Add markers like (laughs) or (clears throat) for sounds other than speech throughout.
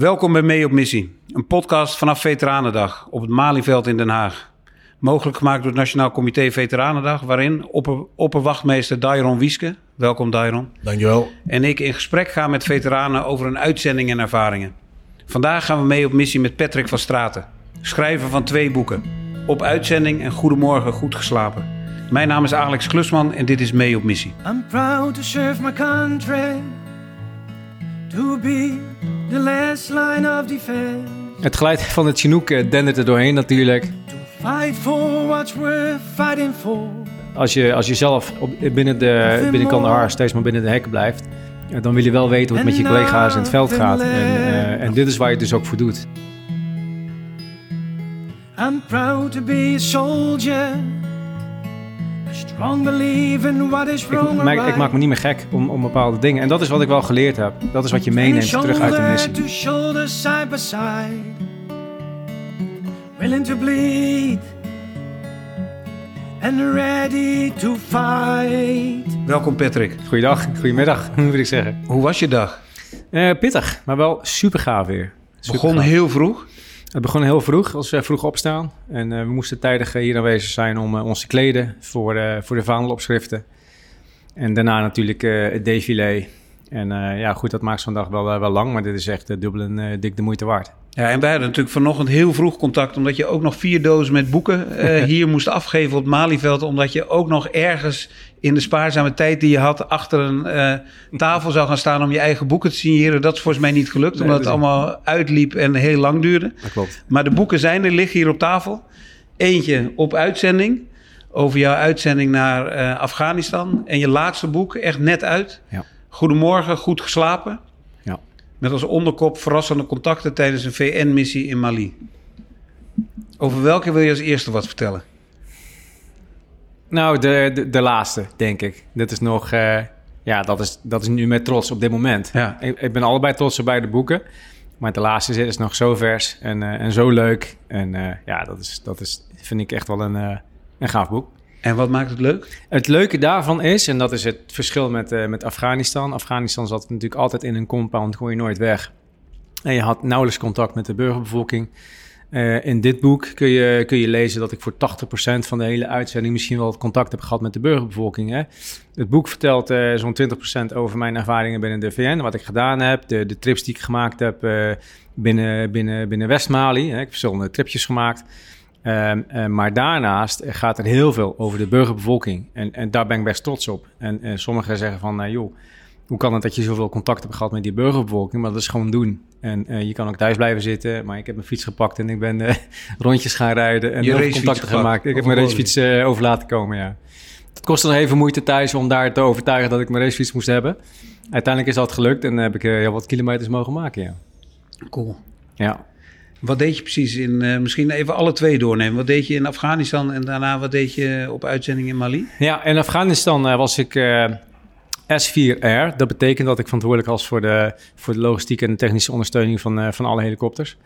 Welkom bij Mee op Missie, een podcast vanaf Veteranendag op het Malieveld in Den Haag. Mogelijk gemaakt door het Nationaal Comité Veteranendag, waarin opper, opperwachtmeester Dairon Wieske, welkom Dairon, Dankjewel. en ik in gesprek gaan met veteranen over een uitzending en ervaringen. Vandaag gaan we mee op missie met Patrick van Straten, schrijver van twee boeken, Op Uitzending en Goedemorgen Goed Geslapen. Mijn naam is Alex Klusman en dit is Mee op Missie. I'm proud to serve my country, to be the last line of defense, Het geluid van het Chinook eh, dendert er doorheen natuurlijk. to fight for fighting for. Als je, als je zelf op, binnen de binnenkant de steeds maar binnen de hekken blijft... dan wil je wel weten hoe het met je collega's in het veld gaat. En, eh, en dit is waar je het dus ook voor doet. I'm proud to be a soldier, strong believer in what is wrong Ik, maak- ik maak me niet meer gek om, om bepaalde dingen. En dat is wat ik wel geleerd heb. Dat is wat je And meeneemt terug uit de missie. to shoulder, side by side, willing to bleed and ready to fight. Welkom Patrick. Goeiedag, goedemiddag, (laughs) moet ik zeggen. Hoe was je dag? Eh, pittig, maar wel super gaaf weer. Super Begon gaaf. heel vroeg. Het begon heel vroeg, als we vroeg opstaan. En eh, we moesten tijdig eh, hier aanwezig zijn om eh, ons te kleden voor, voor de vaandelopschriften. En daarna natuurlijk het défilé. En ja, goed, dat maakt zo'n dag wel, wel lang, maar dit is echt dubbel en dik de moeite waard. Ja, en wij hadden natuurlijk vanochtend heel vroeg contact, omdat je ook nog vier dozen met boeken eh, (laughs) hier moest afgeven op het Malieveld, omdat je ook nog ergens in de spaarzame tijd die je had achter een eh, tafel zou gaan staan om je eigen boeken te signeren. Dat is volgens mij niet gelukt, Nee, omdat het allemaal uitliep en heel lang duurde. Dat klopt. Maar de boeken zijn er, liggen hier op tafel. Eentje op uitzending, over jouw uitzending naar eh, Afghanistan. En je laatste boek, echt net uit. Ja. Goedemorgen, goed geslapen. Met als onderkop verrassende contacten tijdens een VN-missie in Mali. Over welke wil je als eerste wat vertellen? Nou, de, de, de laatste, denk ik. Dit is nog, eh, ja, dat is, dat is nu met trots op dit moment. Ja. Ik, ik ben allebei trots op beide boeken. Maar de laatste is nog zo vers en, eh, en zo leuk. En eh, ja, dat, is, dat is, vind ik echt wel een, een gaaf boek. En wat maakt het leuk? Het leuke daarvan is, en dat is het verschil met, eh, met Afghanistan. Afghanistan zat natuurlijk altijd in een compound, kon je nooit weg. En je had nauwelijks contact met de burgerbevolking. Eh, in dit boek kun je, kun je lezen dat ik voor 80% van de hele uitzending misschien wel contact heb gehad met de burgerbevolking. Hè? Het boek vertelt eh, zo'n 20% over mijn ervaringen binnen de VN, wat ik gedaan heb, de, de trips die ik gemaakt heb binnen, binnen, binnen West-Mali. Ik heb verschillende tripjes gemaakt. Ehm, eh, maar daarnaast gaat er heel veel over de burgerbevolking. En, en daar ben ik best trots op. En, en sommigen zeggen van, eh, joh, hoe kan het dat je zoveel contact hebt gehad met die burgerbevolking? Maar dat is gewoon doen. En eh, je kan ook thuis blijven zitten. Maar ik heb mijn fiets gepakt en ik ben eh, (laughs) rondjes gaan rijden. En heel contacten gemaakt. Ik heb mijn racefiets eh, over laten komen, ja. Het kostte nog even moeite thuis om daar te overtuigen dat ik mijn racefiets moest hebben. Uiteindelijk is dat gelukt en heb ik eh, heel wat kilometers mogen maken, ja. Cool. Ja, Wat deed je precies in, eh, misschien even alle twee doornemen. Wat deed je in Afghanistan en daarna wat deed je op uitzending in Mali? Ja, in Afghanistan eh, was ik eh, S4R. Dat betekent dat ik verantwoordelijk was voor de, voor de logistieke en de technische ondersteuning van, van alle helikopters.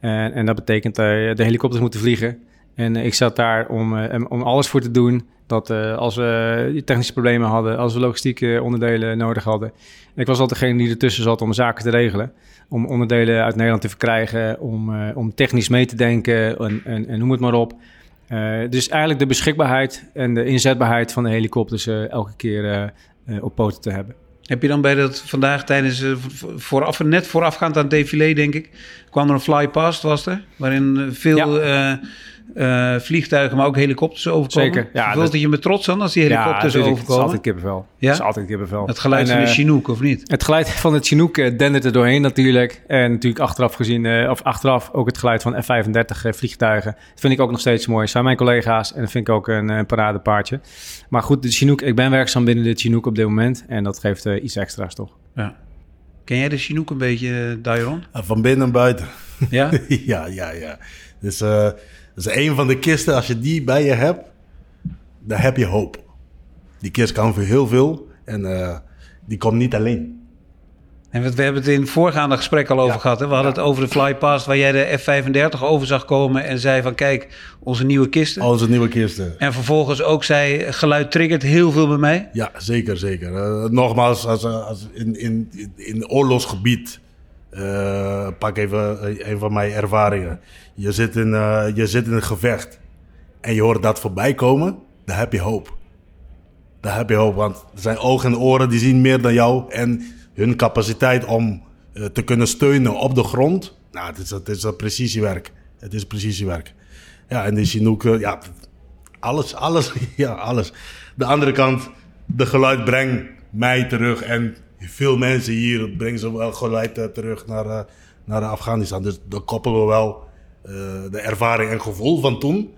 En, en dat betekent eh de helikopters moeten vliegen. En eh, ik zat daar om, eh, om alles voor te doen. Dat eh, als we technische problemen hadden, als we logistieke onderdelen nodig hadden. En ik was altijd degene die ertussen zat om zaken te regelen. Om onderdelen uit Nederland te verkrijgen, om, om technisch mee te denken en, en, en noem het maar op. Dus eigenlijk de beschikbaarheid en de inzetbaarheid van de helikopters elke keer op poten te hebben. Heb je dan bij dat vandaag tijdens, vooraf, net voorafgaand aan het défilé, denk ik, kwam er een fly past, was er? Waarin veel eh, vliegtuigen, maar ook helikopters overkomen. Zeker, ja, Vult dat- het je met trots aan als die helikopters natuurlijk, Het is overkomen? altijd kippenvel. Ja? Het is altijd kippenvel. Het geluid En, van de eh, Chinook, of niet? Het geluid van het Chinook eh, dendert er doorheen natuurlijk. En natuurlijk achteraf gezien, eh, of achteraf ook het geluid van F-35 eh, vliegtuigen. Dat vind ik ook nog steeds mooi. Zijn mijn collega's en dat vind ik ook een eh, paradepaardje. Maar goed, de Chinook, ik ben werkzaam binnen de Chinook op dit moment. En dat geeft iets extra's toch. Ja. Ken jij de Chinook een beetje, Dairon? Uh, Van binnen en buiten. Ja? (laughs) ja, ja, ja. Dus eh, dat is een van de kisten. Als je die bij je hebt, dan heb je hoop. Die kist kan voor heel veel. En eh, die komt niet alleen. En we we hebben het in het voorgaande gesprek al over Ja. gehad. Hè? We hadden het over de flypast waar jij de F-35 over zag komen en zei van kijk, onze nieuwe kisten. Onze nieuwe kisten. En vervolgens ook zei, geluid triggert heel veel bij mij. Ja, zeker, zeker. Eh, nogmaals, als, als in, in, in oorlogsgebied Eh, pak even eh, een van mijn ervaringen. Je zit, in, eh, je zit in een gevecht en je hoort dat voorbij komen, dan heb je hoop. Dan heb je hoop, want er zijn ogen en oren die zien meer dan jou. En hun capaciteit om te kunnen steunen op de grond, nou, het is, het is een precisiewerk. Het is precisiewerk. Ja, en die Chinook, ja, alles, alles, (laughs) ja, alles. De andere kant, de geluid brengt mij terug en veel mensen hier brengen ze wel geluid eh, terug naar, eh, naar Afghanistan. Dus dan koppelen we wel eh, de ervaring en gevoel van toen.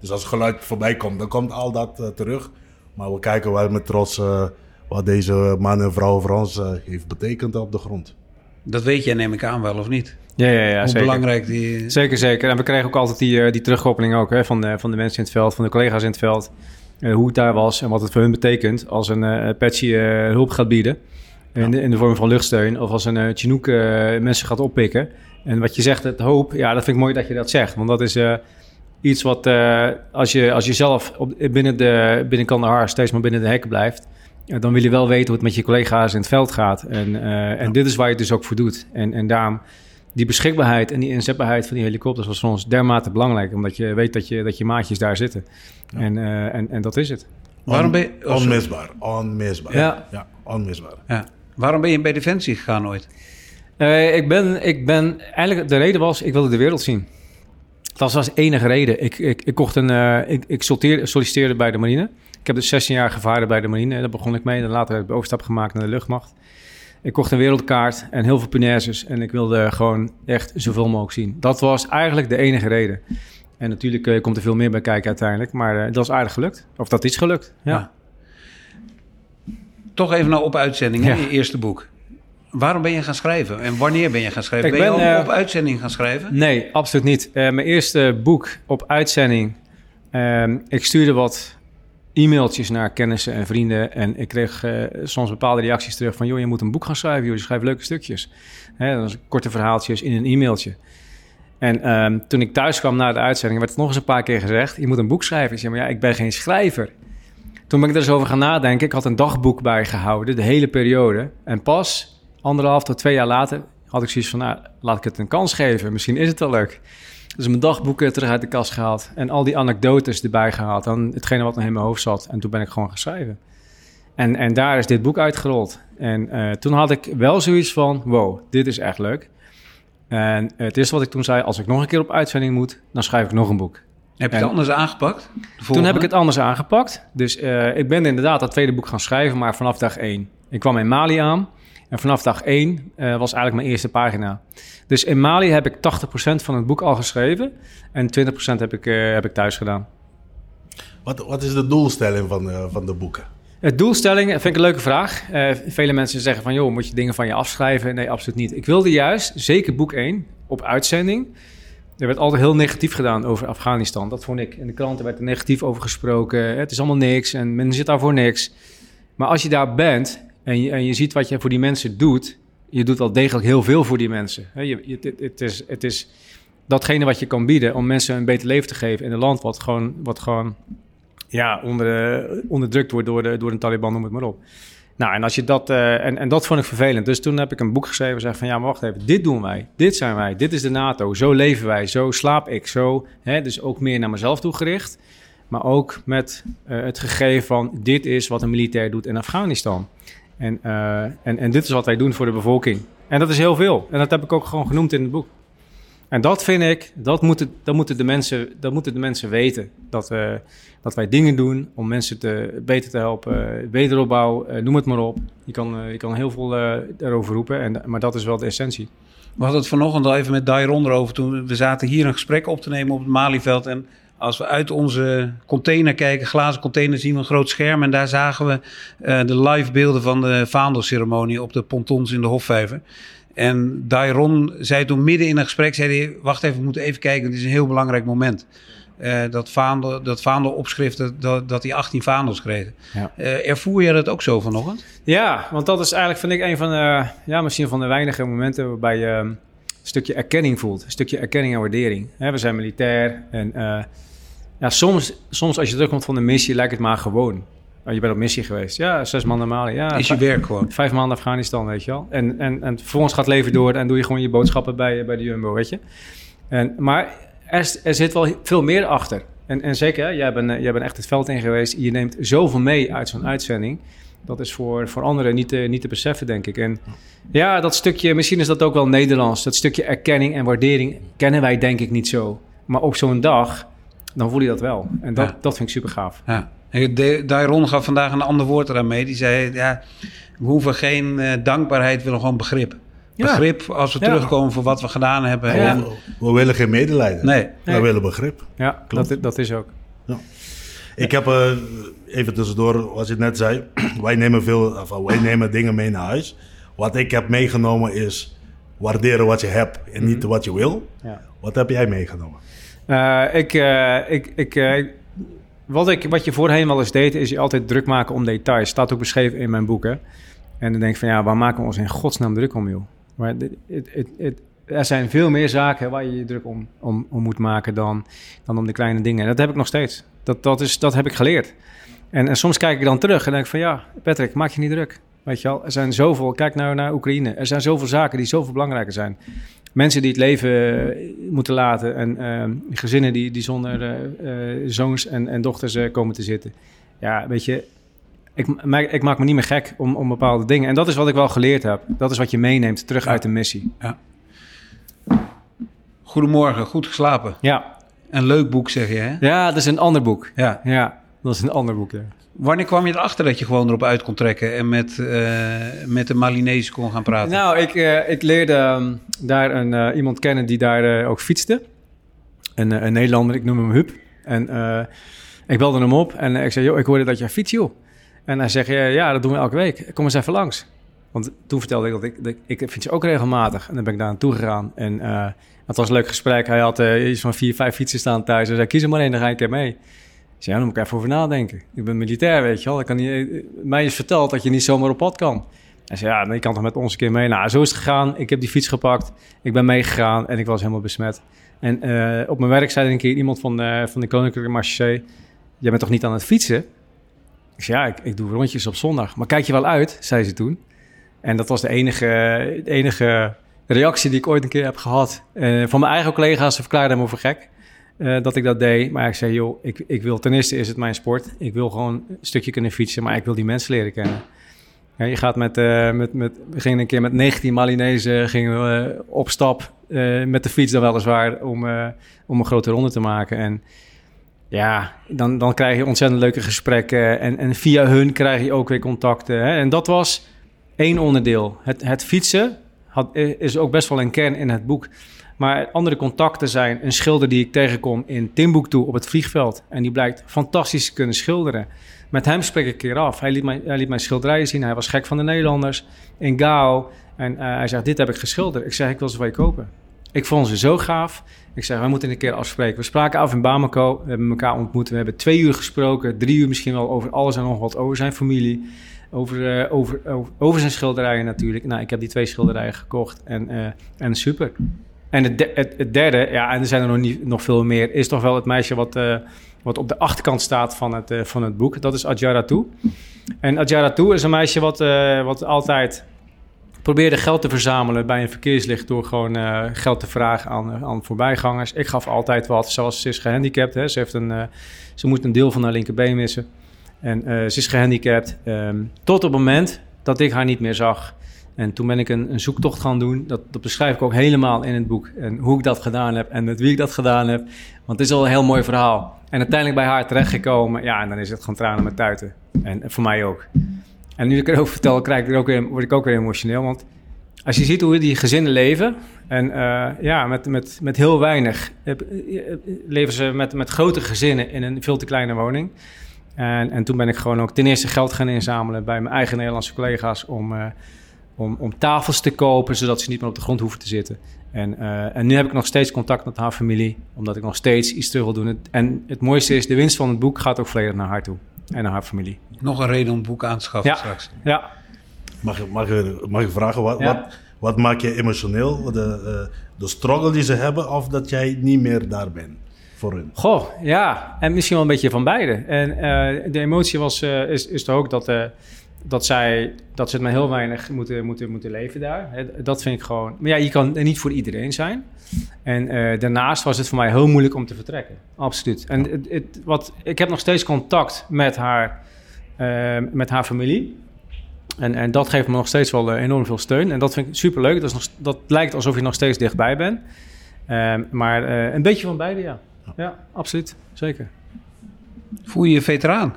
Dus als geluid voorbij komt, dan komt al dat terug. Maar we kijken wel met trots eh, wat deze man en vrouw voor ons heeft betekend op de grond. Dat weet jij, neem ik aan wel, of niet? Ja, ja, ja Hoe zeker. belangrijk die... Zeker, zeker. En we kregen ook altijd die, eh, die terugkoppeling ook, hè, van, de, van de mensen in het veld, van de collega's in het veld. eh, hoe het daar was en wat het voor hun betekent als een eh Apache eh, hulp gaat bieden. In, de, in de vorm van luchtsteun. Of als een eh, Chinook eh, mensen gaat oppikken. En wat je zegt, het hoop. Ja, dat vind ik mooi dat je dat zegt. Want dat is eh, iets wat eh, als, je, als je zelf op, binnen, de, binnen Kandahar steeds maar binnen de hekken blijft. dan wil je wel weten hoe het met je collega's in het veld gaat. En, eh, en dit is waar je het dus ook voor doet. En, en daarom die beschikbaarheid en die inzetbaarheid van die helikopters was voor ons dermate belangrijk. Omdat je weet dat je, dat je maatjes daar zitten. En, eh, en, en dat is het. Waarom ben je... onmisbaar, onmisbaar. Ja. ja onmisbaar. Ja. Waarom ben je bij Defensie gegaan ooit? Eh, ik, ben, ik ben eigenlijk, de reden was, ik wilde de wereld zien. Dat was de enige reden. Ik, ik, ik, kocht een, eh, ik, ik solliciteerde bij de marine. Ik heb dus 16 jaar gevaren bij de marine. Daar begon ik mee. En later heb ik de overstap gemaakt naar de luchtmacht. Ik kocht een wereldkaart en heel veel punaises. En ik wilde gewoon echt zoveel mogelijk zien. Dat was eigenlijk de enige reden. En natuurlijk eh, komt er veel meer bij kijken uiteindelijk. Maar dat is aardig gelukt. Of dat is gelukt, ja. Ja. Toch even nou op uitzending, Ja. je eerste boek. Waarom ben je gaan schrijven? En wanneer ben je gaan schrijven? Ik ben, ben, je al eh, op uitzending gaan schrijven? Nee, absoluut niet. Eh, mijn eerste boek op uitzending. ehm, ik stuurde wat e-mailtjes naar kennissen en vrienden. En ik kreeg eh, soms bepaalde reacties terug van... joh, je moet een boek gaan schrijven, joh, je schrijft leuke stukjes. Hè, dat was korte verhaaltjes in een e-mailtje. En ehm, toen ik thuis kwam na de uitzending... werd het nog eens een paar keer gezegd... je moet een boek schrijven. Ik zei, maar ja, ik ben geen schrijver. Toen ben ik er eens over gaan nadenken. Ik had een dagboek bijgehouden, de hele periode. En pas anderhalf tot twee jaar later had ik zoiets van... Nou, laat ik het een kans geven. Misschien is het wel leuk. Dus mijn dagboeken terug uit de kast gehaald. En al die anekdotes erbij gehaald. Dan hetgene wat nog in mijn hoofd zat. En toen ben ik gewoon gaan schrijven. En, en daar is dit boek uitgerold. En eh, toen had ik wel zoiets van... Wow, dit is echt leuk. En het eerste wat ik toen zei... Als ik nog een keer op uitzending moet... dan schrijf ik nog een boek. Heb je het anders aangepakt? Toen heb ik het anders aangepakt. Dus eh, ik ben inderdaad dat tweede boek gaan schrijven, maar vanaf dag één. Ik kwam in Mali aan en vanaf dag één eh, was eigenlijk mijn eerste pagina. Dus in Mali heb ik 80% van het boek al geschreven en 20% heb ik, eh, heb ik thuis gedaan. Wat, wat is de doelstelling van, eh, van de boeken? Het doelstelling vind ik een leuke vraag. Eh, vele mensen zeggen van, joh, moet je dingen van je afschrijven? Nee, absoluut niet. Ik wilde juist, zeker boek 1, op uitzending. Er werd altijd heel negatief gedaan over Afghanistan. Dat vond ik. In de kranten werd er negatief over gesproken. Het is allemaal niks en men zit daar voor niks. Maar als je daar bent en je, en je ziet wat je voor die mensen doet... je doet wel degelijk heel veel voor die mensen. Je, het is, het is datgene wat je kan bieden om mensen een beter leven te geven... in een land wat gewoon, wat gewoon ja, onder, eh, onderdrukt wordt door de, door de Taliban, noem het maar op. Nou, en, als je dat, eh, en, en dat vond ik vervelend. Dus toen heb ik een boek geschreven en zei van... ja, maar wacht even, dit doen wij. Dit zijn wij. Dit is de NATO. Zo leven wij. Zo slaap ik. Zo, hè, dus ook meer naar mezelf toegericht. Maar ook met eh, het gegeven van... dit is wat een militair doet in Afghanistan. En, eh, en, en dit is wat wij doen voor de bevolking. En dat is heel veel. En dat heb ik ook gewoon genoemd in het boek. En dat vind ik, dat moeten, dat moeten, de, mensen, dat moeten de mensen weten. Dat, eh, dat wij dingen doen om mensen te, beter te helpen. Wederopbouw, eh, noem het maar op. Je kan, eh, je kan heel veel erover roepen, en, maar dat is wel de essentie. We hadden het vanochtend al even met Dairon erover. Toen we zaten hier een gesprek op te nemen op het Malieveld. En als we uit onze container kijken, glazen container, zien we een groot scherm. En daar zagen we de live beelden van de vaandelceremonie op de pontons in de Hofvijver. En Dairon zei toen midden in een gesprek, zei hij, wacht even, we moeten even kijken. Het is een heel belangrijk moment. Eh, dat, vaandel, dat vaandelopschrift, dat- dat, dat die 18 vaandels kregen. Ja. Eh, ervoer je dat ook zo vanochtend? Ja, want dat is eigenlijk, vind ik, een van de, ja, misschien van de weinige momenten waarbij je een stukje erkenning voelt. Een stukje erkenning en waardering. Hè, we zijn militair en eh, ja, soms, soms als je terugkomt van de missie lijkt het maar gewoon. Oh, je bent op missie geweest. Ja, zes maanden Mali. Ja, Is je werk gewoon. Vijf maanden Afghanistan, weet je wel. En, en, en vervolgens gaat het leven door en doe je gewoon je boodschappen bij, bij de Jumbo, weet je. En, maar er, er zit wel veel meer achter. En, en zeker, hè, jij, bent, eh, jij bent echt het veld in geweest. Je neemt zoveel mee uit zo'n uitzending. Dat is voor, voor anderen niet te, niet te beseffen, denk ik. En ja, dat stukje, misschien is dat ook wel Nederlands. Dat stukje erkenning en waardering kennen wij denk ik niet zo. Maar op zo'n dag, dan voel je dat wel. En dat, Ja. dat vind ik super gaaf. Ja. Dairon gaf vandaag een ander woord eraan mee. Die zei, ja, we hoeven geen eh, dankbaarheid, we willen gewoon begrip. Ja. Begrip als we Ja. terugkomen voor wat we gedaan hebben. Ja. En, We, we willen geen medelijden. nee, We willen begrip. Ja, Klopt. dat, dat is ook. Ik heb, eh, even tussendoor, wat je net zei, (clears throat) wij nemen, veel, of, wij nemen dingen mee naar huis. Wat ik heb meegenomen is waarderen wat je hebt en niet wat je wil. Ja. Wat heb jij meegenomen? Eh, ik, eh, ik, ik, eh, ik- wat, ik, wat je voorheen wel eens deed, is je altijd druk maken om details. Staat ook beschreven in mijn boek. Hè? En dan denk ik van ja, waar maken we ons in godsnaam druk om, joh? Maar het- het- er zijn veel meer zaken waar je je druk om, om, om moet maken dan, dan om de kleine dingen. En dat heb ik nog steeds. Dat, dat, is, dat heb ik geleerd. En, en soms kijk ik dan terug en denk van ja, Patrick, maak je niet druk. Weet je wel, er zijn zoveel, kijk nou naar Oekraïne. Er zijn zoveel zaken die zoveel belangrijker zijn. Mensen die het leven eh, moeten laten en eh, gezinnen die, die zonder eh, eh, zoons en, en dochters komen te zitten. Ja, weet je, ik, ik maak me niet meer gek om, om bepaalde dingen. En dat is wat ik wel geleerd heb. Dat is wat je meeneemt terug uit de missie. goedemorgen, goed geslapen. Ja, Een leuk boek zeg je, hè? ja dat is een ander boek. Ja. Ja, dat is een ander boek, ja. Wanneer kwam je erachter dat je gewoon erop uit kon trekken en met, eh, met de Malinese kon gaan praten? Nou, ik, eh, ik leerde ehm, daar een, eh, iemand kennen die daar ook fietste. Een, een Nederlander, ik noem hem Huub. En ik belde hem op en ik zei, joh, ik hoorde dat jij fietst, joh. En hij zegt, ja, dat doen we elke week. Kom eens even langs. Want toen vertelde ik dat ik, ik, fiets ook regelmatig. En dan ben ik daar naartoe gegaan. En het was een leuk gesprek. Hij had iets van vier, vijf fietsen staan thuis. Hij zei, kies er maar één, dan ga ik er mee. Zei, ja, daar moet ik even over nadenken. Ik ben militair, weet je wel. Kan niet, eh, mij is verteld dat je niet zomaar op pad kan. Hij zei, ja, je kan toch met ons een keer mee? Nou, zo is het gegaan. Ik heb die fiets gepakt. Ik ben meegegaan en ik was helemaal besmet. En eh, op mijn werk zei een keer iemand van, eh, van de Koninklijke Marché... Jij bent toch niet aan het fietsen? Ik ja, ik, ik doe rondjes op zondag. Maar kijk je wel uit, zei ze toen. En dat was de enige, de enige reactie die ik ooit een keer heb gehad. Eh, van mijn eigen collega's, ze verklaarden me voor gek eh, dat ik dat deed. Maar ik zei, joh, ik, ik wil ten eerste is het mijn sport. Ik wil gewoon een stukje kunnen fietsen, maar ik wil die mensen leren kennen. Je gaat met, eh, met, met, we gingen een keer met 19 Malinezen gingen we, eh, op stap met de fiets dan weliswaar om, om een grote ronde te maken. En ja, dan, dan krijg je ontzettend leuke gesprekken en, en via hun krijg je ook weer contacten. Hè? En dat was één onderdeel. Het, het fietsen had, is ook best wel een kern in het boek. Maar andere contacten zijn een schilder die ik tegenkom in Timbuktu op het vliegveld. En die blijkt fantastisch te kunnen schilderen. Met hem spreek ik een keer af. Hij liet, mij, hij liet mij schilderijen zien. Hij was gek van de Nederlanders. In Gao. En eh, hij zegt, dit heb ik geschilderd. Ik zeg, ik wil ze van je kopen. Ik vond ze zo gaaf. Ik zeg, wij moeten een keer afspreken. We spraken af in Bamako. We hebben elkaar ontmoet. We hebben twee uur gesproken. Drie uur misschien wel over alles en nog wat. Over zijn familie. Over, eh, over, over zijn schilderijen natuurlijk. Nou, ik heb die twee schilderijen gekocht. En, eh, en super. En het, het, derde, ja, en er zijn er nog, niet, nog veel meer, is toch wel het meisje wat, eh, wat op de achterkant staat van het, eh, van het boek. Dat is Adjaratou. En Adjaratou is een meisje wat, eh, wat altijd probeerde geld te verzamelen bij een verkeerslicht door gewoon geld te vragen aan, aan voorbijgangers. Ik gaf altijd wat, zoals ze is gehandicapt. Hè. Ze, heeft een, ze moet een deel van haar linkerbeen missen. En ze is gehandicapt. ehm, tot op het moment dat ik haar niet meer zag. En toen ben ik een, een zoektocht gaan doen. Dat, dat beschrijf ik ook helemaal in het boek. En hoe ik dat gedaan heb en met wie ik dat gedaan heb. Want het is al een heel mooi verhaal. En uiteindelijk bij haar terechtgekomen. Ja, en dan is het gewoon tranen met tuiten. En, voor mij ook. En nu ik erover vertel, krijg ik er ook weer, word ik ook weer emotioneel. Want als je ziet hoe die gezinnen leven... en eh, ja, met, met, met heel weinig... eh, eh, leven ze met, met grote gezinnen in een veel te kleine woning... En, en toen ben ik gewoon ook ten eerste geld gaan inzamelen bij mijn eigen Nederlandse collega's om, om, om tafels te kopen, zodat ze niet meer op de grond hoeven te zitten. En, eh, en nu heb ik nog steeds contact met haar familie, omdat ik nog steeds iets terug wil doen. En het mooiste is, de winst van het boek gaat ook volledig naar haar toe en naar haar familie. Nog een reden om het boek aan te schaffen Ja. straks. Ja, Mag, ik- mag, ik- mag ik vragen, wat, Ja. wat, wat maakt je emotioneel? De, eh, de struggle die ze hebben of dat jij niet meer daar bent? voor hun? Goh, ja. En misschien wel een beetje van beide. En uh, de emotie was, uh, is, is toch ook dat, uh, dat, zij, dat ze het maar heel weinig moeten, moeten, moeten leven daar. Dat vind ik gewoon... Maar ja, je kan er niet voor iedereen zijn. En daarnaast was het voor mij heel moeilijk om te vertrekken. Absoluut. En het, het, wat, ik heb nog steeds contact met haar, met haar familie. En, en dat geeft me nog steeds wel enorm veel steun. En dat vind ik superleuk. Dat, is nog, dat lijkt alsof je nog steeds dichtbij bent. Um, maar uh, een beetje van beide, ja. Ja, absoluut. Zeker. Voel je je veteraan?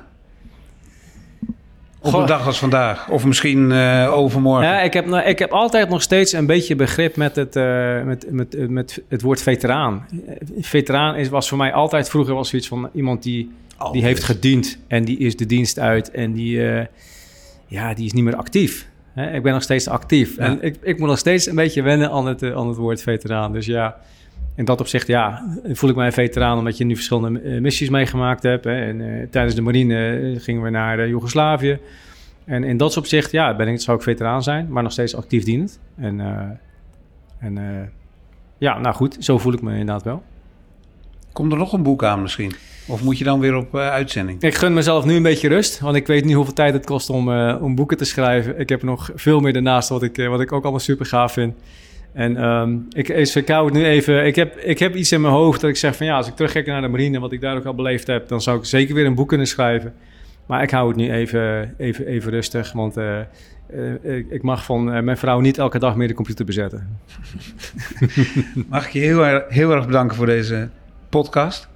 Op een dag als vandaag. Of misschien uh, overmorgen. Ja, ik heb, ik heb altijd nog steeds een beetje begrip met het, uh, met, met, met het woord veteraan. Veteraan is, was voor mij altijd vroeger was zoiets van iemand die, die heeft gediend. En die is de dienst uit. En die, uh, ja, die is niet meer actief. Hè? Ik ben nog steeds actief. Ja. En ik, ik moet nog steeds een beetje wennen aan het, aan het woord veteraan. Dus ja, in dat opzicht, ja, voel ik mij een veteraan omdat je nu verschillende uh, missies meegemaakt hebt. Hè. En uh, tijdens de marine uh, gingen we naar Joegoslavië. En in dat opzicht, ja, ben ik, zou ik veteraan zijn, maar nog steeds actief dienend. En, en ja, nou goed, zo voel ik me inderdaad wel. Komt er nog een boek aan misschien? Of moet je dan weer op uitzending? Ik gun mezelf nu een beetje rust, want ik weet niet hoeveel tijd het kost om, om boeken te schrijven. Ik heb nog veel meer daarnaast wat ik, wat ik ook allemaal super gaaf vind. En um, ik, ik het nu even. Ik heb, ik heb iets in mijn hoofd dat ik zeg van ja, als ik terugkijk naar de marine, wat ik daar ook al beleefd heb, dan zou ik zeker weer een boek kunnen schrijven. Maar ik hou het nu even, even, even rustig, want uh, uh, ik mag van uh, mijn vrouw niet elke dag meer de computer bezetten. (laughs) mag ik je heel, heel erg bedanken voor deze podcast.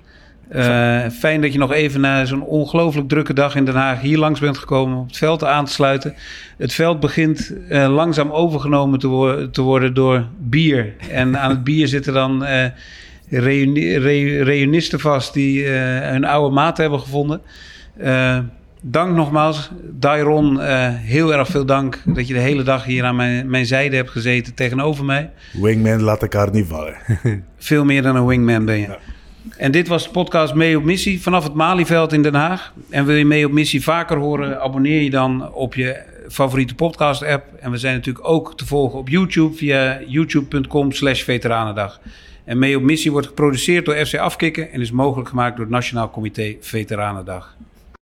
Uh, fijn dat je nog even na zo'n ongelooflijk drukke dag in Den Haag hier langs bent gekomen om het veld aan te sluiten. Het veld begint uh, langzaam overgenomen te, wo te, worden door bier. En aan het bier zitten dan uh, reuni re reunisten vast die hun oude maat hebben gevonden. dank nogmaals. Dairon, heel erg veel dank dat je de hele dag hier aan mijn, mijn zijde hebt gezeten tegenover mij. Wingman laat elkaar niet vallen. (laughs) veel meer dan een wingman ben je. Ja. En dit was de podcast Mee op Missie vanaf het Malieveld in Den Haag. En wil je Mee op Missie vaker horen, abonneer je dan op je favoriete podcast app. En we zijn natuurlijk ook te volgen op YouTube via youtube.com slash veteranendag. En Mee op Missie wordt geproduceerd door FC Afkikken en is mogelijk gemaakt door het Nationaal Comité Veteranendag.